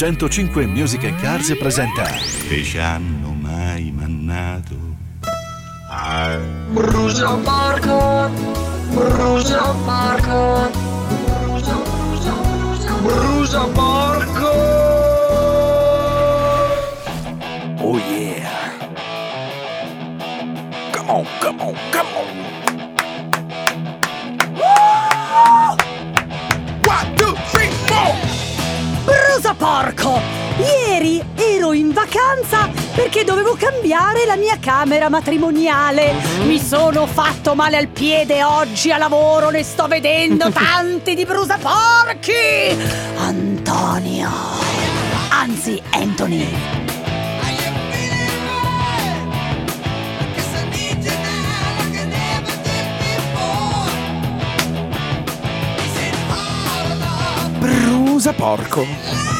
105 Music and Cars presenta. Che ci hanno mai mannato. Ah, Brucia Marco, Brucia Marco, Brucia, Brucia, Brucia, Brucia vacanza perché dovevo cambiare la mia camera matrimoniale. Mi sono fatto male al piede oggi a lavoro, ne sto vedendo tanti di brusa porchi! Antonio! Anzi, Anthony! Brusa porco.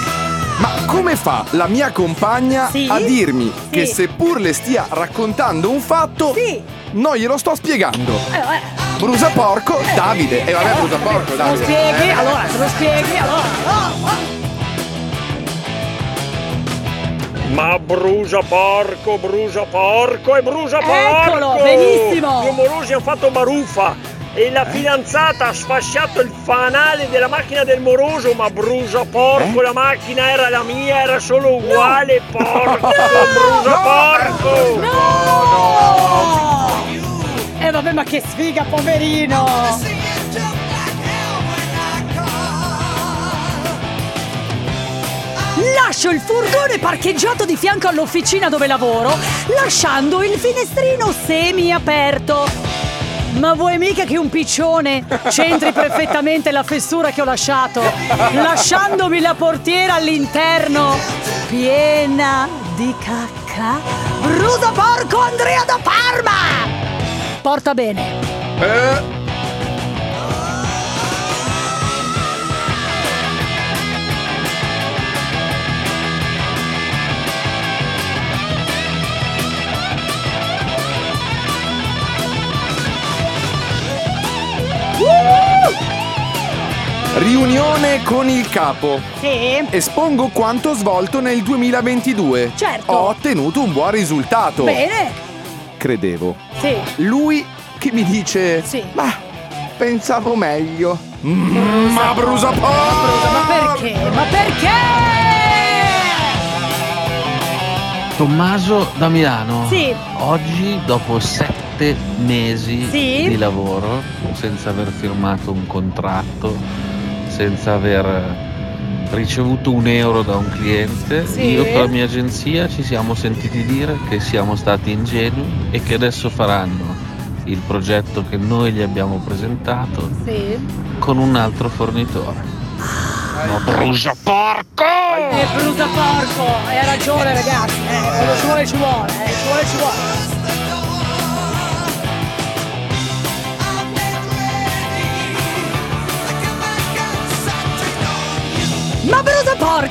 Come fa la mia compagna Sì? a dirmi Sì. che seppur le stia raccontando un fatto, Sì! non glielo sto spiegando? Eh, eh, Brusa porco, Davide. E vabbè, brusa porco, lo Davide. spieghi? Eh, Allora, se lo spieghi, allora... oh, oh. Ma brucia porco, brucia porco e brucia porco! Eccolo, benissimo. Gli amorosi hanno fatto baruffa e la fidanzata ha sfasciato il fanale della macchina del moroso, ma brucia porco, Eh? la macchina era la mia, era solo uguale, porco, brucia porco! No! Eh vabbè, ma che sfiga, poverino! Lascio il furgone parcheggiato di fianco all'officina dove lavoro, lasciando il finestrino semi aperto. Ma vuoi mica che un piccione c'entri perfettamente la fessura che ho lasciato, lasciandomi la portiera all'interno piena di cacca? Brusa porco Andrea da Parma! Porta bene. eh, riunione con il capo. Sì. Espongo quanto svolto nel 2022. Certo. Ho ottenuto un buon risultato. Bene. Credevo. Sì. Lui che mi dice: Sì. Ma pensavo meglio. Mm, ma brusa porco! Ma perché? Ma perché? Tommaso da Milano. Sì. Oggi, dopo sette mesi Sì. di lavoro, senza aver firmato un contratto, senza aver ricevuto un euro da un cliente, Sì. io con la mia agenzia ci siamo sentiti dire che siamo stati ingenui e che adesso faranno il progetto che noi gli abbiamo presentato Sì. con un altro fornitore. Ma brucia porco! Eh, brusa porco! Hai ragione ragazzi, eh, ci vuole ci vuole, eh, ci vuole ci vuole.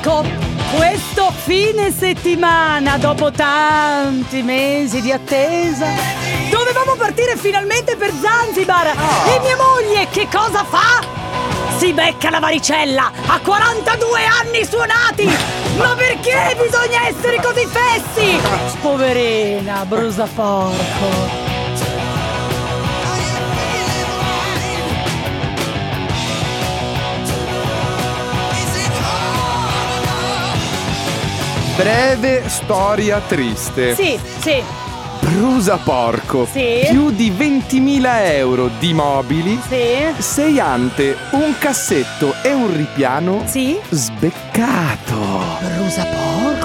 Porco! Questo fine settimana, dopo tanti mesi di attesa, dovevamo partire finalmente per Zanzibar! E mia moglie che cosa fa? Si becca la varicella a 42 anni suonati! Ma perché bisogna essere così fessi? Poverina, brusa Breve storia triste. Sì, sì, Brusa porco. Sì. Più di 20.000 euro di mobili. sì, Sei ante, un cassetto e un ripiano sì. sbeccato. Brusa porco!